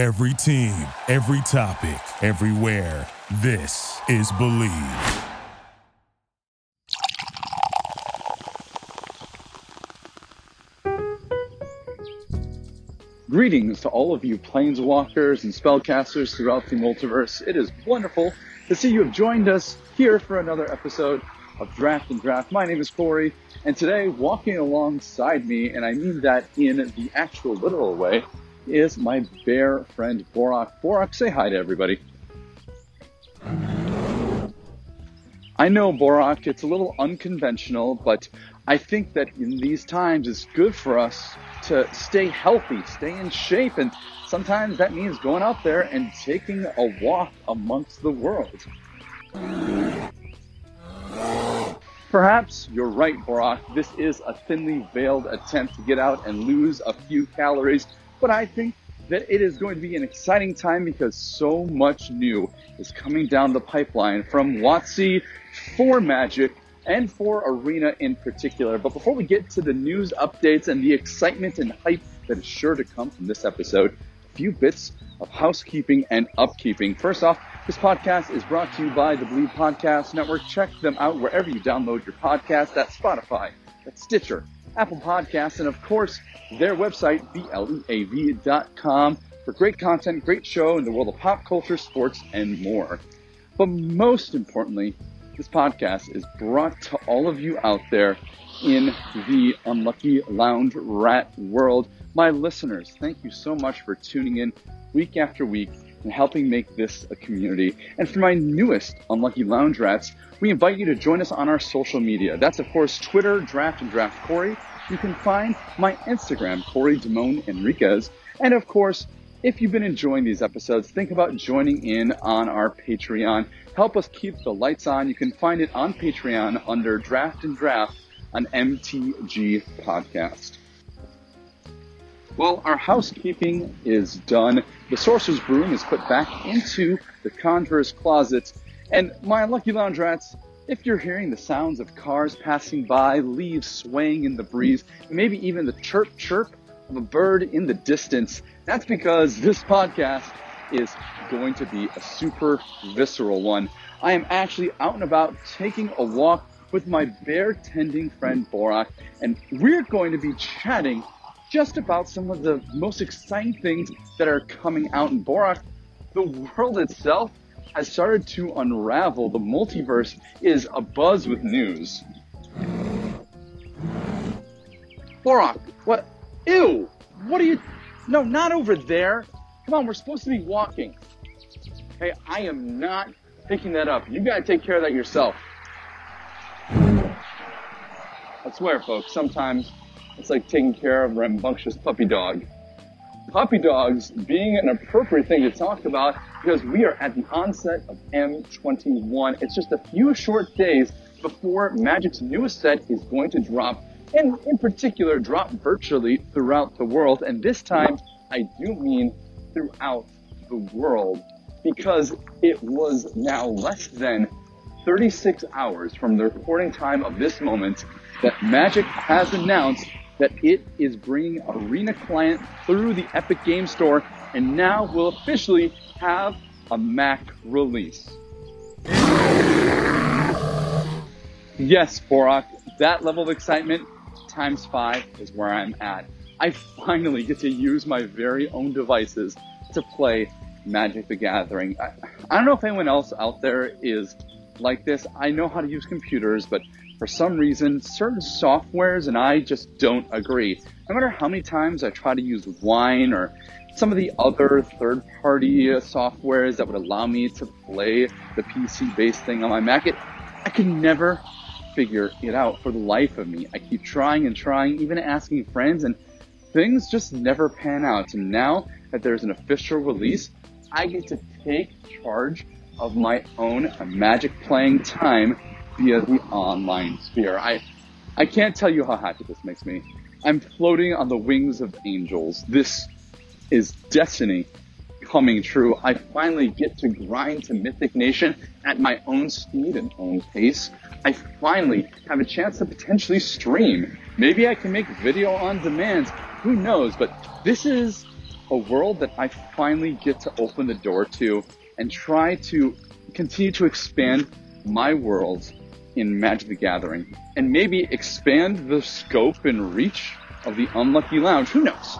Every team, every topic, everywhere. This is Bleav. Greetings to all of you planeswalkers and spellcasters throughout the multiverse. It is wonderful to see you have joined us here for another episode of Draft and Draft. My name is Corey, and today, walking alongside me, and I mean that in the actual literal way, is my bear friend Borak. Borak, say hi to everybody. I know, Borak, it's a little unconventional, but I think that in these times it's good for us to stay healthy, stay in shape, and sometimes that means going out there and taking a walk amongst the world. Perhaps you're right, Borak. This is a thinly veiled attempt to get out and lose a few calories, but I think that it is going to be an exciting time because so much new is coming down the pipeline from WotC for Magic and for Arena in particular. But before we get to the news updates and the excitement and hype that is sure to come from this episode, a few bits of housekeeping and upkeeping. First off, this podcast is brought to you by the Bleav Podcast Network. Check them out wherever you download your podcast. That's Spotify, that's Stitcher, Apple Podcasts, and of course, their website, bleav.com, for great content, great show in the world of pop culture, sports, and more. But most importantly, this podcast is brought to all of you out there in the Unlucky Lounge Rat world. My listeners, thank you so much for tuning in week after week and helping make this a community. And for my newest Unlucky Lounge Rats, we invite you to join us on our social media. That's, of course, Twitter, Draft and Draft Corey. You can find my Instagram, Corey Damone Enriquez. And of course, if you've been enjoying these episodes, think about joining in on our Patreon. Help us keep the lights on. You can find it on Patreon under Draft and Draft, an MTG podcast. Well, our housekeeping is done. The Sorcerer's Broom is put back into the Conjurer's Closet. And my lucky lounge rats, if you're hearing the sounds of cars passing by, leaves swaying in the breeze, and maybe even the chirp chirp of a bird in the distance, that's because this podcast is going to be a super visceral one. I am actually out and about taking a walk with my bear tending friend Borak, and we're going to be chatting just about some of the most exciting things that are coming out in Borak. The world itself has started to unravel. The multiverse is abuzz with news. Borak, what? Ew! What are you? No, not over there. Come on, we're supposed to be walking. Hey, I am not picking that up. You gotta take care of that yourself. I swear, folks, sometimes it's like taking care of a rambunctious puppy dog. Puppy dogs being an appropriate thing to talk about because we are at the onset of M21. It's just a few short days before Magic's newest set is going to drop, and in particular, drop virtually throughout the world. And this time, I do mean throughout the world because it was now less than 36 hours from the recording time of this moment that Magic has announced that it is bringing Arena Client through the Epic Game Store and now will officially have a Mac release. Yes, Borak, that level of excitement times five is where I'm at. I finally get to use my very own devices to play Magic the Gathering. I, I don't know if anyone else out there is like this. I know how to use computers, but for some reason, certain softwares and I just don't agree. No matter how many times I try to use Wine or some of the other third party uh, softwares that would allow me to play the PC based thing on my Mac, it, I can never figure it out for the life of me. I keep trying and trying, even asking friends, and things just never pan out. And now that there's an official release, I get to take charge of my own magic playing time via the online sphere. I, I can't tell you how happy this makes me. I'm floating on the wings of angels. This is destiny coming true. I finally get to grind to Mythic Nation at my own speed and own pace. I finally have a chance to potentially stream. Maybe I can make video on demand. Who knows? But this is a world that I finally get to open the door to and try to continue to expand my world in Magic the Gathering and maybe expand the scope and reach of the Unlucky Lounge. Who knows?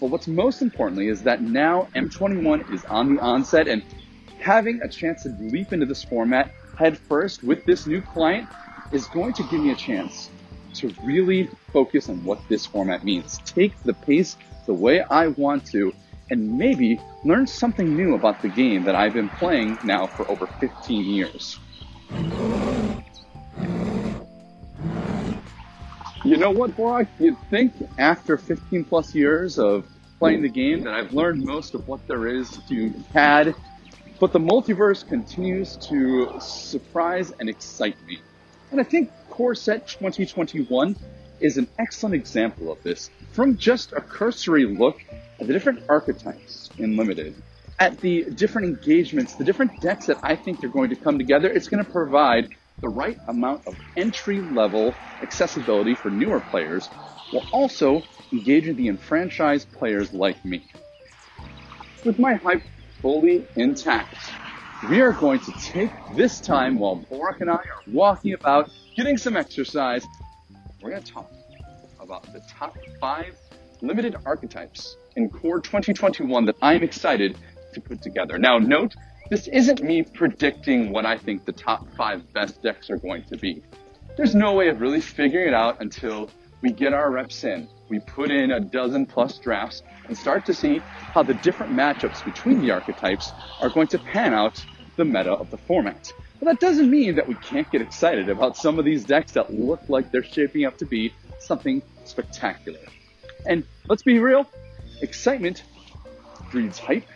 But what's most importantly is that now M21 is on the onset and having a chance to leap into this format head first with this new client is going to give me a chance to really focus on what this format means. Take the pace the way I want to and maybe learn something new about the game that I've been playing now for over 15 years. You know what, Borak? You'd think after 15 plus years of playing the game that I've learned most of what there is to CAD, but the multiverse continues to surprise and excite me. And I think Core Set 2021 is an excellent example of this from just a cursory look at the different archetypes in Limited, at the different engagements, the different decks that I think are going to come together. It's going to provide the right amount of entry level accessibility for newer players while also engaging the enfranchised players like me. With my hype fully intact, we are going to take this time while Borak and I are walking about, getting some exercise. We're going to talk about the top five limited archetypes in Core 2021 that I'm excited to put together. Now, note, this isn't me predicting what I think the top five best decks are going to be. There's no way of really figuring it out until we get our reps in. We put in a dozen plus drafts and start to see how the different matchups between the archetypes are going to pan out the meta of the format. But that doesn't mean that we can't get excited about some of these decks that look like they're shaping up to be something spectacular. And let's be real, excitement breeds hype,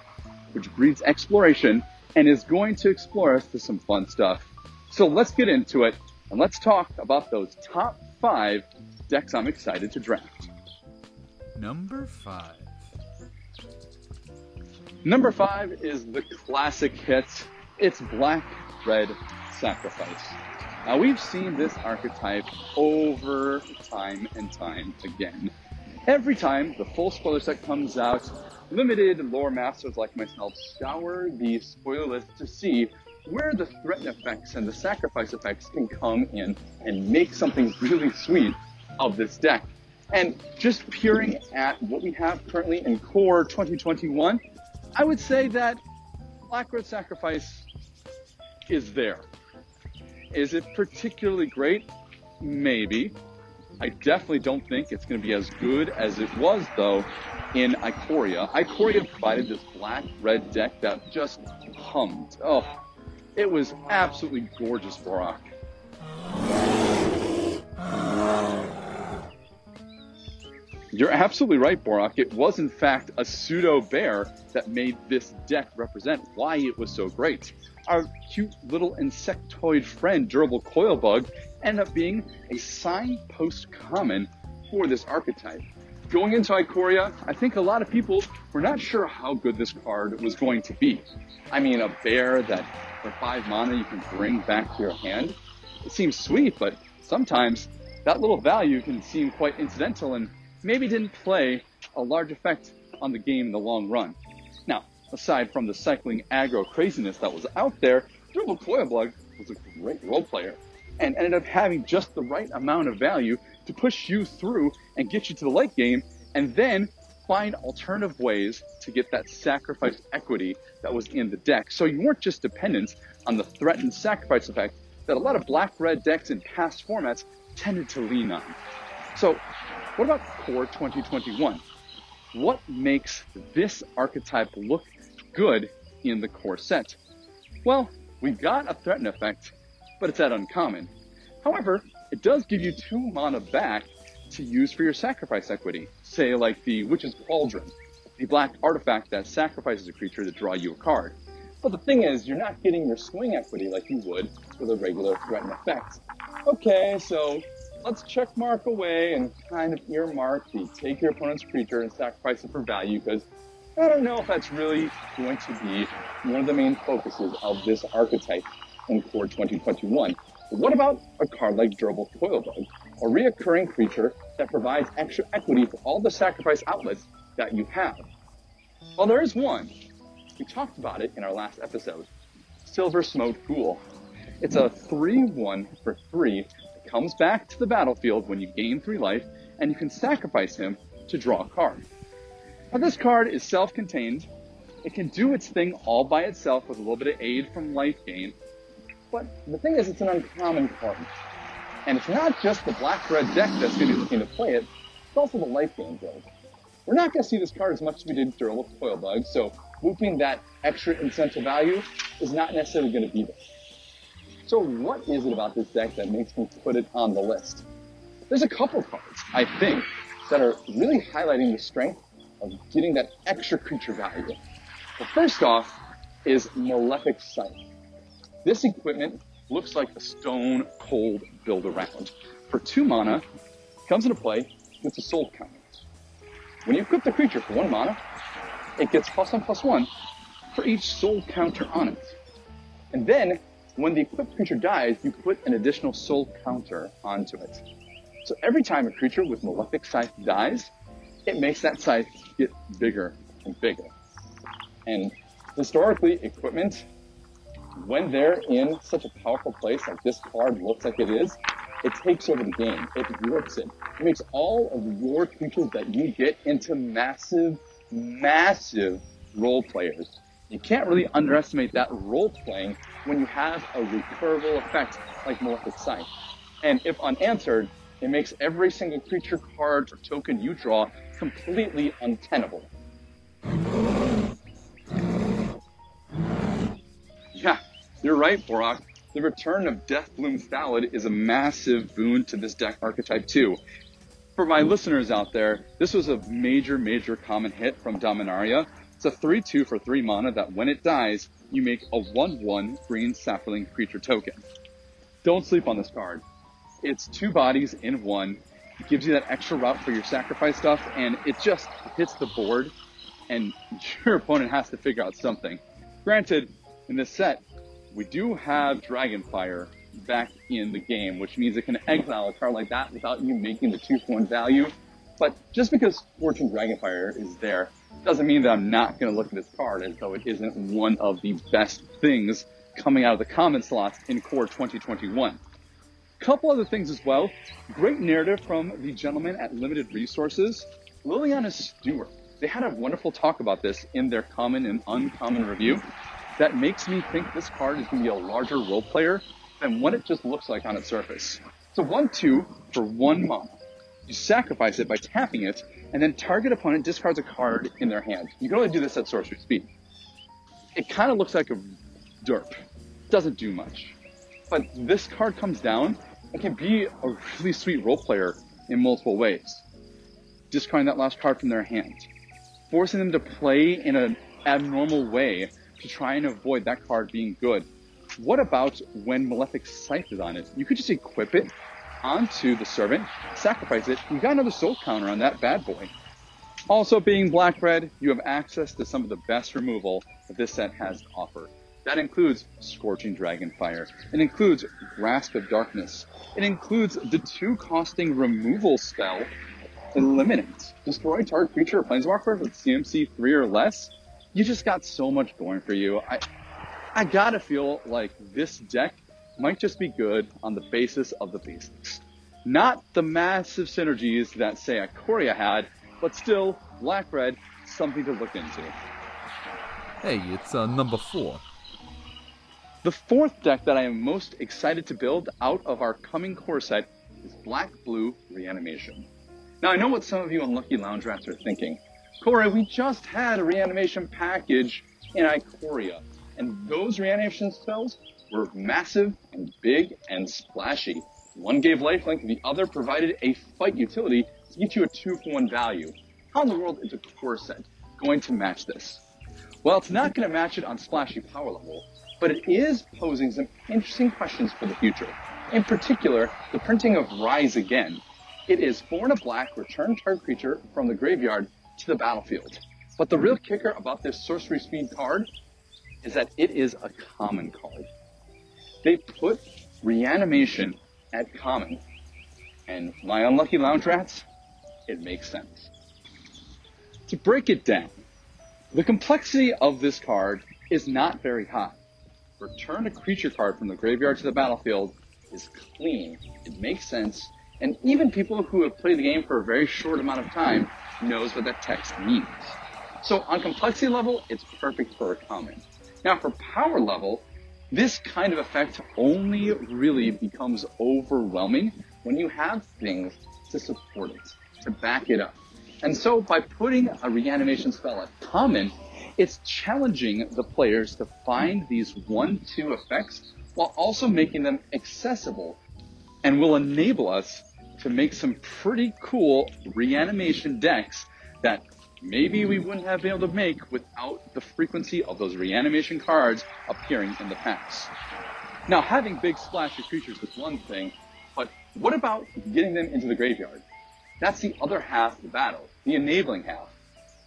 which breeds exploration, and is going to explore us to some fun stuff. So let's get into it and let's talk about those top five decks I'm excited to draft. Number five. Number five is the classic hit. It's Black Red Sacrifice. Now we've seen this archetype over time and time again. Every time the full spoiler set comes out, limited lore masters like myself scour the spoiler list to see where the threat effects and the sacrifice effects can come in and make something really sweet of this deck. And just peering at what we have currently in Core 2021, I would say that Black Red Sacrifice is there. Is it particularly great? Maybe. I definitely don't think it's going to be as good as it was, though, in Ikoria. Ikoria provided this black red deck that just hummed. Oh, it was absolutely gorgeous, Borak. You're absolutely right, Borak. It was, in fact, a pseudo bear that made this deck represent why it was so great. Our cute little insectoid friend, Durable Coilbug, ended up being a signpost common for this archetype. Going into Ikoria, I think a lot of people were not sure how good this card was going to be. I mean, a bear that for five mana you can bring back to your hand. It seems sweet, but sometimes that little value can seem quite incidental and maybe didn't play a large effect on the game in the long run. Now, aside from the cycling aggro craziness that was out there, Durable Coilbug was a great role player and ended up having just the right amount of value to push you through and get you to the late game and then find alternative ways to get that sacrifice equity that was in the deck. So you weren't just dependent on the threatened sacrifice effect that a lot of black red decks in past formats tended to lean on. So what about Core 2021? What makes this archetype look good in the core set? Well, we've got a threaten effect but it's at uncommon. However, it does give you two mana back to use for your sacrifice equity, say like the Witch's Cauldron, the black artifact that sacrifices a creature to draw you a card. But the thing is, you're not getting your swing equity like you would with a regular threat and effect. Okay, so let's check mark away and kind of earmark the take your opponent's creature and sacrifice it for value because I don't know if that's really going to be one of the main focuses of this archetype in Core 2021. What about a card like Durable Coilbug, a reoccurring creature that provides extra equity for all the sacrifice outlets that you have? Well, there is one. We talked about it in our last episode. Silversmote Ghoul. It's a 3-1 for 3 that comes back to the battlefield when you gain 3 life, and you can sacrifice him to draw a card. Now this card is self-contained. It can do its thing all by itself with a little bit of aid from life gain. But the thing is, it's an uncommon card. And it's not just the black-red deck that's going to be looking to play it, it's also the life game build. We're not going to see this card as much as we did Durable Coilbug, so whooping that extra incentive value is not necessarily going to be there. So what is it about this deck that makes me put it on the list? There's a couple cards, I think, that are really highlighting the strength of getting that extra creature value. The first off is Malefic Scythe. This equipment looks like a stone cold build around. For two mana, comes into play with a soul counter. When you equip the creature for one mana, it gets plus one plus one for each soul counter on it. And then, when the equipped creature dies, you put an additional soul counter onto it. So every time a creature with Malefic Scythe dies, it makes that scythe get bigger and bigger. And historically, equipment, when they're in such a powerful place like this card looks like it is, it takes over the game. It warps it. It makes all of your creatures that you get into massive, massive role players. You can't really underestimate that role playing when you have a recurable effect like Malefic Scythe. And if unanswered, it makes every single creature card or token you draw completely untenable. You're right, Borak. The return of Deathbloom Thallid is a massive boon to this deck archetype too. For my listeners out there, this was a major, major common hit from Dominaria. It's a 3-2 for 3 mana that when it dies, you make a 1-1 green sapling creature token. Don't sleep on this card. It's two bodies in one. It gives you that extra route for your sacrifice stuff, and it just hits the board, and your opponent has to figure out something. Granted, in this set, we do have Dragonfire back in the game, which means it can exile a card like that without you making the 2 for 1 value. But just because Fortune Dragonfire is there doesn't mean that I'm not going to look at this card as though it isn't one of the best things coming out of the common slots in Core 2021. Couple other things as well. Great narrative from the gentleman at Limited Resources, Liliana Stewart. They had a wonderful talk about this in their common and uncommon review that makes me think this card is going to be a larger role player than what it just looks like on its surface. So one two for one mana. You sacrifice it by tapping it, and then target opponent discards a card in their hand. You can only do this at sorcery speed. It kind of looks like a derp. Doesn't do much. But this card comes down and can be a really sweet role player in multiple ways. Discarding that last card from their hand. Forcing them to play in an abnormal way to try and avoid that card being good. What about when Malefic Scythe is on it? You could just equip it onto the servant, sacrifice it, you got another soul counter on that bad boy. Also being black red, you have access to some of the best removal that this set has to offer. That includes Scorching Dragonfire. It includes Grasp of Darkness. It includes the two costing removal spell, Eliminate. Destroy target creature or planeswalker with CMC 3 or less you just got so much going for you. I, I gotta feel like this deck might just be good on the basis of the basics. Not the massive synergies that, say, Ikoria had, but still, black red, something to look into. Hey, it's uh, number four. The fourth deck that I am most excited to build out of our coming core set is Black Blue Reanimation. Now, I know what some of you unlucky lounge rats are thinking. Corey, we just had a reanimation package in Ikoria, and those reanimation spells were massive and big and splashy. One gave lifelink, the other provided a fight utility to get you a two for one value. How in the world is a core set going to match this? Well, it's not going to match it on splashy power level, but it is posing some interesting questions for the future. In particular, the printing of Rise Again. It is four and a black, return target creature from the graveyard to the battlefield. But the real kicker about this sorcery speed card is that it is a common card. They put reanimation at common. And my unlucky lounge rats, it makes sense. To break it down, The complexity of this card is not very high. Return a creature card from the graveyard to the battlefield is clean, it makes sense, and even people who have played the game for a very short amount of time knows what that text means. So on complexity level, it's perfect for a common. Now for power level, this kind of effect only really becomes overwhelming when you have things to support it, to back it up. And so by putting a reanimation spell at common, it's challenging the players to find these one-two effects while also making them accessible and will enable us to make some pretty cool reanimation decks that maybe we wouldn't have been able to make without the frequency of those reanimation cards appearing in the packs. Now, having big splashy creatures is one thing, but what about getting them into the graveyard? That's the other half of the battle, the enabling half.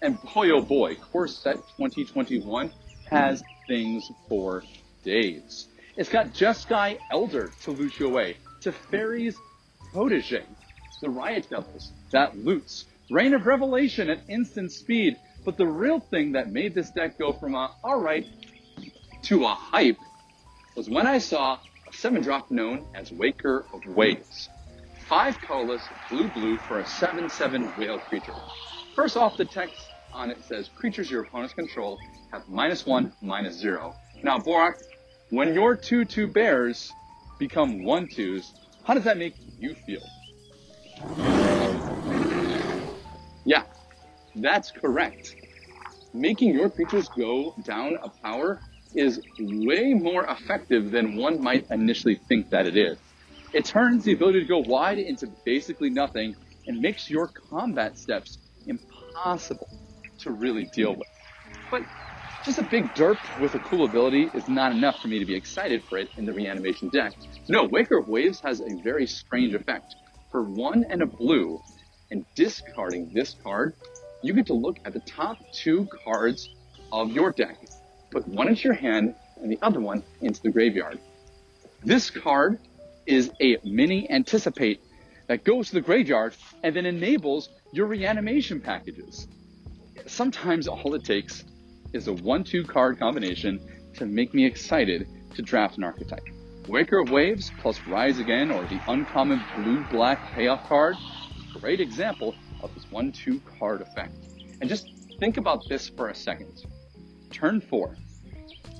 And boy, oh boy, Core Set 2021 has things for days. It's got Jeskai Elder to loot you away, Teferi's Protege, the Riot Devils, that loots, Rain of Revelation at instant speed, but the real thing that made this deck go from a alright to a hype was when I saw a 7 drop known as Waker of Waves. 5 colorless, blue blue for a 7 7 whale creature. First off, the text on it says creatures your opponents control have minus 1, minus 0. Now, Borak, when your 2 2 bears become 1 2s, how does that make you feel? Yeah, that's correct. Making your creatures go down a power is way more effective than one might initially think that it is. It turns the ability to go wide into basically nothing and makes your combat steps impossible to really deal with. But just a big derp with a cool ability is not enough for me to be excited for it in the reanimation deck. No, Waker of Waves has a very strange effect. For one and a blue, and discarding this card, you get to look at the top two cards of your deck. Put one into your hand and the other one into the graveyard. This card is a mini anticipate that goes to the graveyard and then enables your reanimation packages. Sometimes all it takes is a 1 2 card combination to make me excited to draft an archetype. Waker of Waves plus Rise Again or the uncommon blue black payoff card, great example of this 1 2 card effect. And just think about this for a second. Turn 4.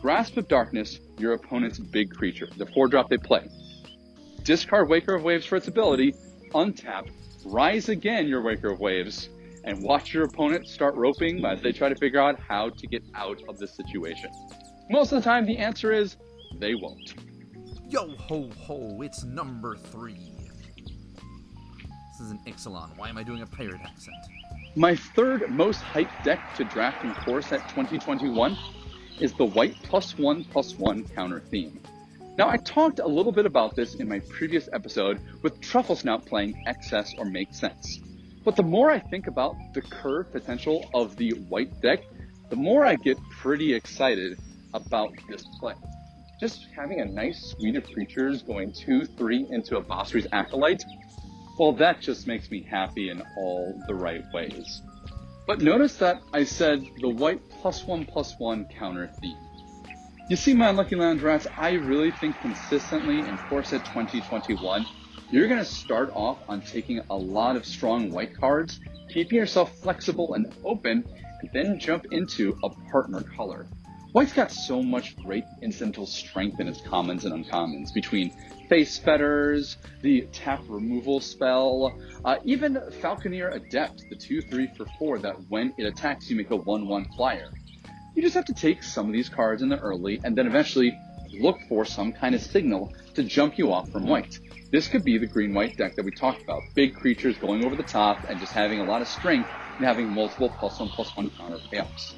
Grasp of Darkness, your opponent's big creature, the 4 drop they play. Discard Waker of Waves for its ability, untap, Rise Again your Waker of Waves, and watch your opponent start roping as they try to figure out how to get out of this situation. Most of the time, the answer is they won't. Yo ho ho, it's number three. This is an Ixalan. Why am I doing a pirate accent? My third most hyped deck to draft in Core Set 2021 is the white plus one plus one counter theme. Now, I talked a little bit about this in my previous episode with Truffle Snout playing Excess or Make Sense. But the more I think about the curve potential of the white deck, the more I get pretty excited about this play. Just having a nice suite of creatures going 2 3 into a Basri's Acolyte, well, that just makes me happy in all the right ways. But notice that I said the white plus 1 plus 1 counter theme. You see, my Unlucky Lounge rats, I really think consistently in Core Set 2021, you're going to start off on taking a lot of strong white cards, keeping yourself flexible and open, and then jump into a partner color. White's got so much great incidental strength in its commons and uncommons between Faith's Fetters, the tap removal spell, uh, even Falconeer Adept, the 2 3 for 4 that when it attacks you make a 1 1 flyer. You just have to take some of these cards in the early and then eventually look for some kind of signal to jump you off from white. This could be the green white deck that we talked about. Big creatures going over the top and just having a lot of strength and having multiple plus one plus one counter payoffs.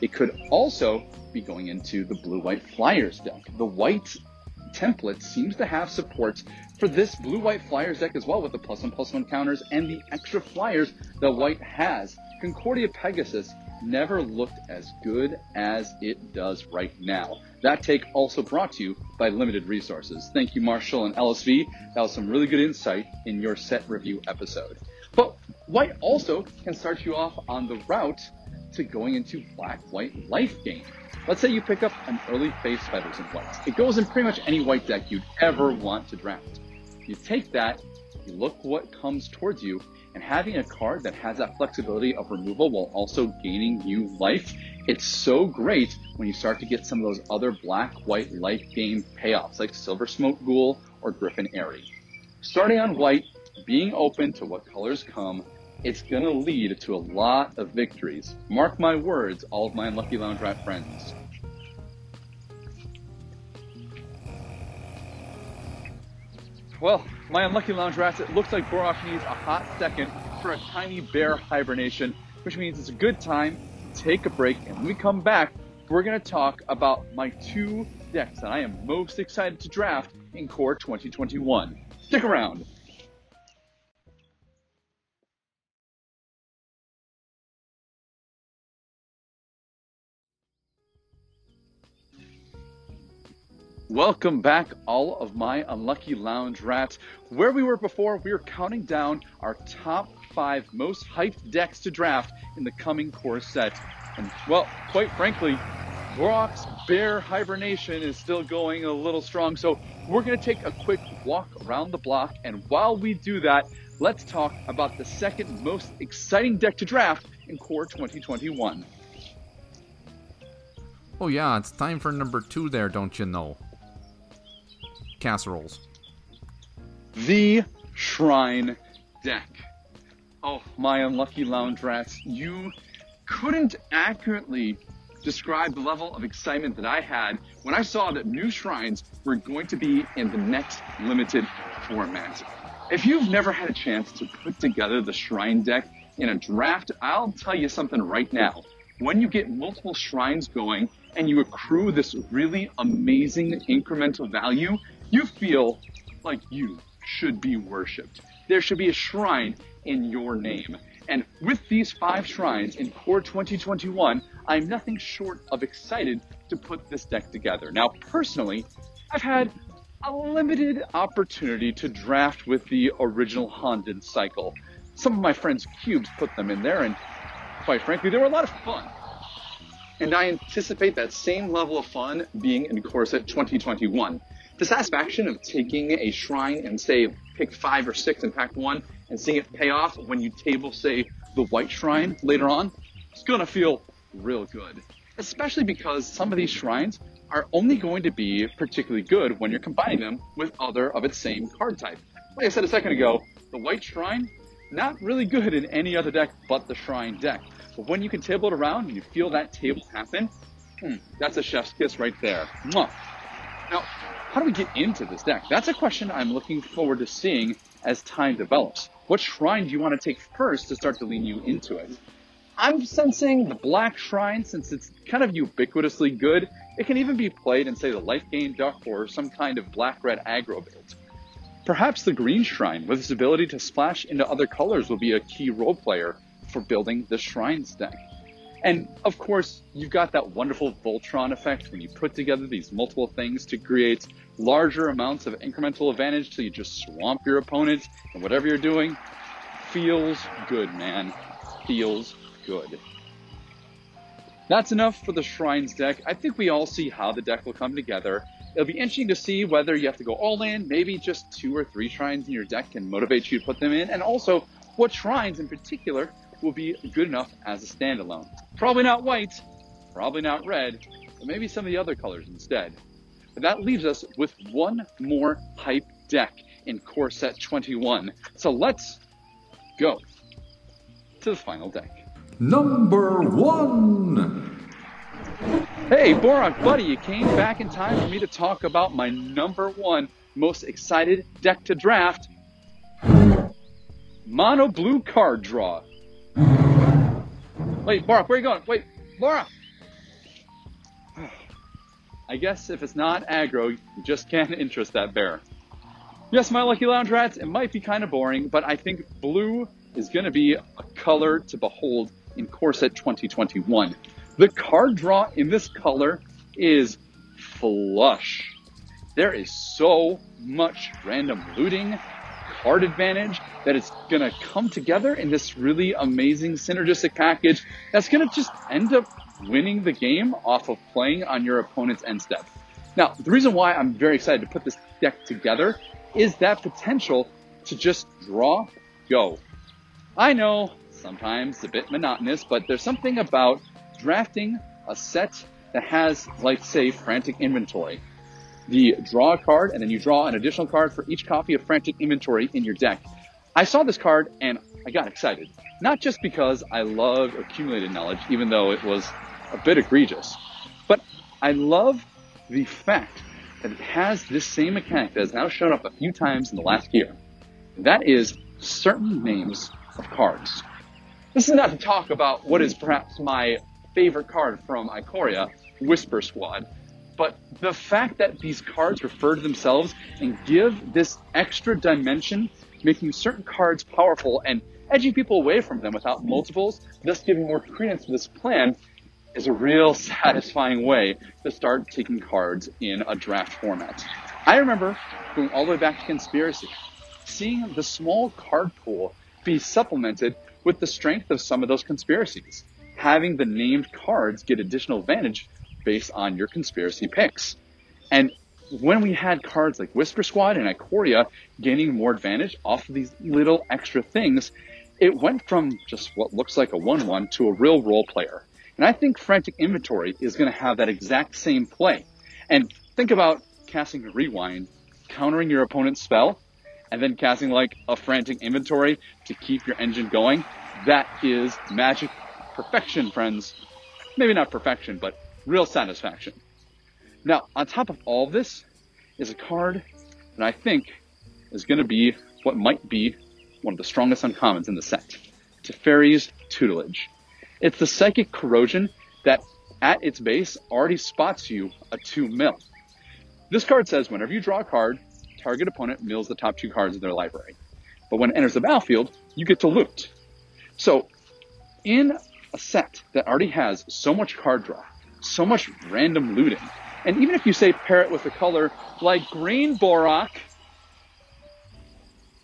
It could also be going into the blue white flyers deck. The white template seems to have support for this blue white flyers deck as well with the plus one plus one counters and the extra flyers that white has. Concordia Pegasus never looked as good as it does right now. That take also brought to you by Limited Resources. Thank you, Marshall and LSV. That was some really good insight in your set review episode. But White also can start you off on the route to going into black white life game. Let's say you pick up an early Faith's Fetters in white. It goes in pretty much any white deck you'd ever want to draft. You take that, you look what comes towards you, and having a card that has that flexibility of removal while also gaining you life, it's so great when you start to get some of those other black white life gain payoffs like Silversmote Ghoul or Griffin Aerie. Starting on white, being open to what colors come, it's going to lead to a lot of victories. Mark my words, all of my Unlucky Lounge Rat friends. Well, my Unlucky Lounge Rats, it looks like Borak needs a hot second for a tiny bear hibernation, which means it's a good time to take a break. And when we come back, we're going to talk about my two decks that I am most excited to draft in Core 2021. Stick around. Welcome back, all of my unlucky lounge rats. Where we were before, we were counting down our top five most hyped decks to draft in the coming core set. And well, quite frankly, Borak's Bear Hibernation is still going a little strong. So we're going to take a quick walk around the block. And while we do that, let's talk about the second most exciting deck to draft in Core 2021. Oh, yeah, it's time for number two there, don't you know? Casseroles. The Shrine Deck. Oh, my unlucky lounge rats, you couldn't accurately describe the level of excitement that I had when I saw that new shrines were going to be in the next limited format. If you've never had a chance to put together the shrine deck in a draft, I'll tell you something right now. When you get multiple shrines going and you accrue this really amazing incremental value, you feel like you should be worshipped. There should be a shrine in your name. And with these five shrines in Core 2021, I'm nothing short of excited to put this deck together. Now, personally, I've had a limited opportunity to draft with the original Honden cycle. Some of my friends' cubes put them in there, and quite frankly, they were a lot of fun. And I anticipate that same level of fun being in Core Set 2021 the satisfaction of taking a shrine and say pick five or six in pack one and seeing it pay off when you table say the white shrine later on, it's gonna feel real good. Especially because some of these shrines are only going to be particularly good when you're combining them with other of its same card type. Like I said a second ago, the white shrine, not really good in any other deck but the shrine deck. But when you can table it around and you feel that table happen, hmm, that's a chef's kiss right there. Mwah. Now, how do we get into this deck? That's a question I'm looking forward to seeing as time develops. What shrine do you want to take first to start to lean you into it? I'm sensing the black shrine since it's kind of ubiquitously good. It can even be played in, say, the life gain duck or some kind of black red aggro build. Perhaps the green shrine, with its ability to splash into other colors, will be a key role player for building the shrines deck. And of course, you've got that wonderful Voltron effect when you put together these multiple things to create larger amounts of incremental advantage till you just swamp your opponent and whatever you're doing feels good, man. Feels good. That's enough for the Shrines deck. I think we all see how the deck will come together. It'll be interesting to see whether you have to go all in, maybe just two or three shrines in your deck can motivate you to put them in, and also what shrines in particular will be good enough as a standalone. Probably not white, probably not red, but maybe some of the other colors instead. But that leaves us with one more hype deck in core set 21. So let's go to the final deck. Number one. Hey, Borak, buddy, you came back in time for me to talk about my number one most excited deck to draft. Mono blue card draw. Wait, Borak, where are you going? Wait, Borak! I guess if it's not aggro, you just can't interest that bear. Yes, my lucky lounge rats, it might be kind of boring, but I think blue is going to be a color to behold in Core Set 2021. The card draw in this color is flush. There is so much random looting, card advantage that it's going to come together in this really amazing synergistic package that's going to just end up winning the game off of playing on your opponent's end step. Now, the reason why I'm very excited to put this deck together is that potential to just draw, go. I know sometimes a bit monotonous, but there's something about drafting a set that has, like, say, frantic inventory. The draw card, and then you draw an additional card for each copy of frantic inventory in your deck. I saw this card and I got excited. Not just because I love accumulated knowledge, even though it was a bit egregious, but I love the fact that it has this same mechanic that has now shown up a few times in the last year. That is certain names of cards. This is not to talk about what is perhaps my favorite card from Ikoria, Whisper Squad, but the fact that these cards refer to themselves and give this extra dimension, making certain cards powerful and edging people away from them without multiples, thus giving more credence to this plan, is a real satisfying way to start taking cards in a draft format. I remember going all the way back to Conspiracy, seeing the small card pool be supplemented with the strength of some of those conspiracies, having the named cards get additional advantage based on your conspiracy picks. And when we had cards like Whisper Squad and Ikoria gaining more advantage off of these little extra things, it went from just what looks like a 1-1 to a real role player. And I think Frantic Inventory is going to have that exact same play. And think about casting Rewind, countering your opponent's spell, and then casting like a Frantic Inventory to keep your engine going. That is magic perfection, friends. Maybe not perfection, but real satisfaction. Now, on top of all of this is a card that I think is going to be what might be one of the strongest uncommons in the set. Teferi's Tutelage. It's the Psychic Corrosion that at its base already spots you a 2 mil. This card says whenever you draw a card, target opponent mills the top two cards of their library. But when it enters the battlefield, you get to loot. So, in a set that already has so much card draw, so much random looting. And even if you say pair it with a color like green Borak,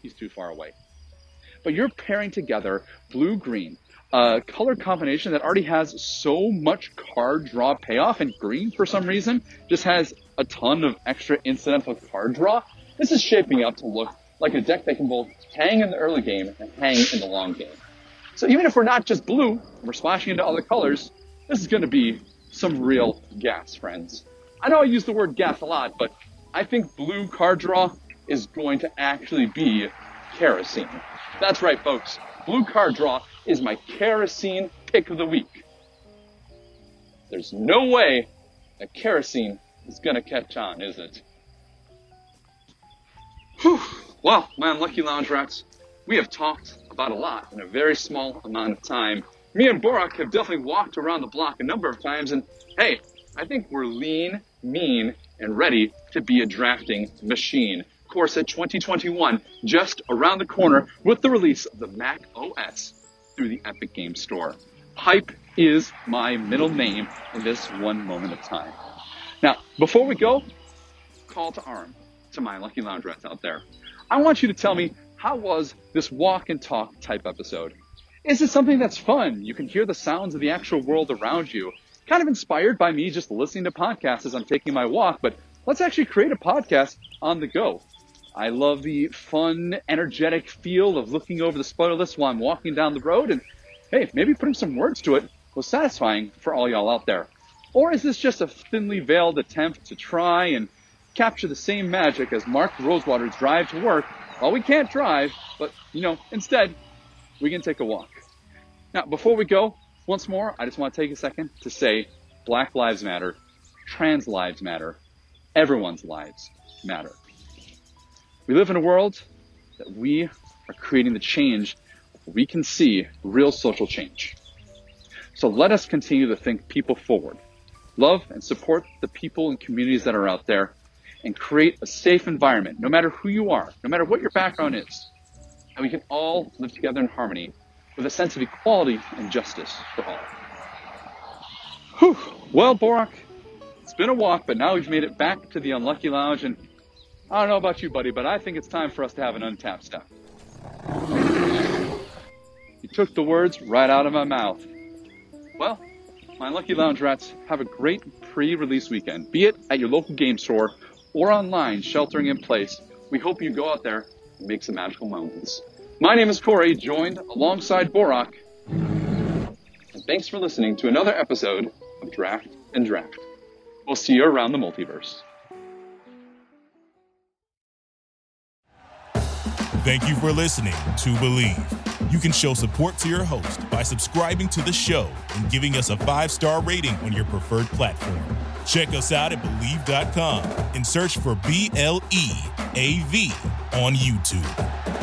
he's too far away. But you're pairing together blue green, a color combination that already has so much card draw payoff, and green for some reason just has a ton of extra incidental card draw. This is shaping up to look like a deck that can both hang in the early game and hang in the long game. So even if we're not just blue, we're splashing into other colors, this is going to be some real gas, friends. I know I use the word gas a lot, but I think blue card draw is going to actually be kerosene. That's right, folks. Blue card draw is my kerosene pick of the week. There's no way that kerosene is going to catch on, is it? Whew. Well, my unlucky lounge rats, we have talked about a lot in a very small amount of time me and Borak have definitely walked around the block a number of times, and hey, I think we're lean, mean, and ready to be a drafting machine. Core Set 2021 just around the corner with the release of the Mac OS through the Epic Games Store. Hype is my middle name in this one moment of time. Now, before we go, call to arm to my lucky lounge rats out there. I want you to tell me how was this walk and talk type episode? Is it something that's fun? You can hear the sounds of the actual world around you. Kind of inspired by me just listening to podcasts as I'm taking my walk, but let's actually create a podcast on the go. I love the fun, energetic feel of looking over the spoiler list while I'm walking down the road, and hey, maybe putting some words to it was satisfying for all y'all out there. Or is this just a thinly veiled attempt to try and capture the same magic as Mark Rosewater's drive to work? Well, we can't drive, but you know, instead, we can take a walk. Now, before we go, once more, I just want to take a second to say Black Lives Matter, trans lives matter, everyone's lives matter. We live in a world that we are creating the change we can see real social change. So let us continue to think people forward, love and support the people and communities that are out there, and create a safe environment, no matter who you are, no matter what your background is, and we can all live together in harmony with a sense of equality and justice for all. Whew. Well, Borak, it's been a walk, but now we've made it back to the Unlucky Lounge, and I don't know about you, buddy, but I think it's time for us to have an untapped step. You took the words right out of my mouth. Well, my lucky lounge rats have a great pre-release weekend, be it at your local game store or online sheltering in place. We hope you go out there and make some magical moments. My name is Corey, joined alongside Borak. And thanks for listening to another episode of Draft and Draft. We'll see you around the multiverse. Thank you for listening to Bleav. You can show support to your host by subscribing to the show and giving us a five star rating on your preferred platform. Check us out at Bleav.com and search for B L E A V on YouTube.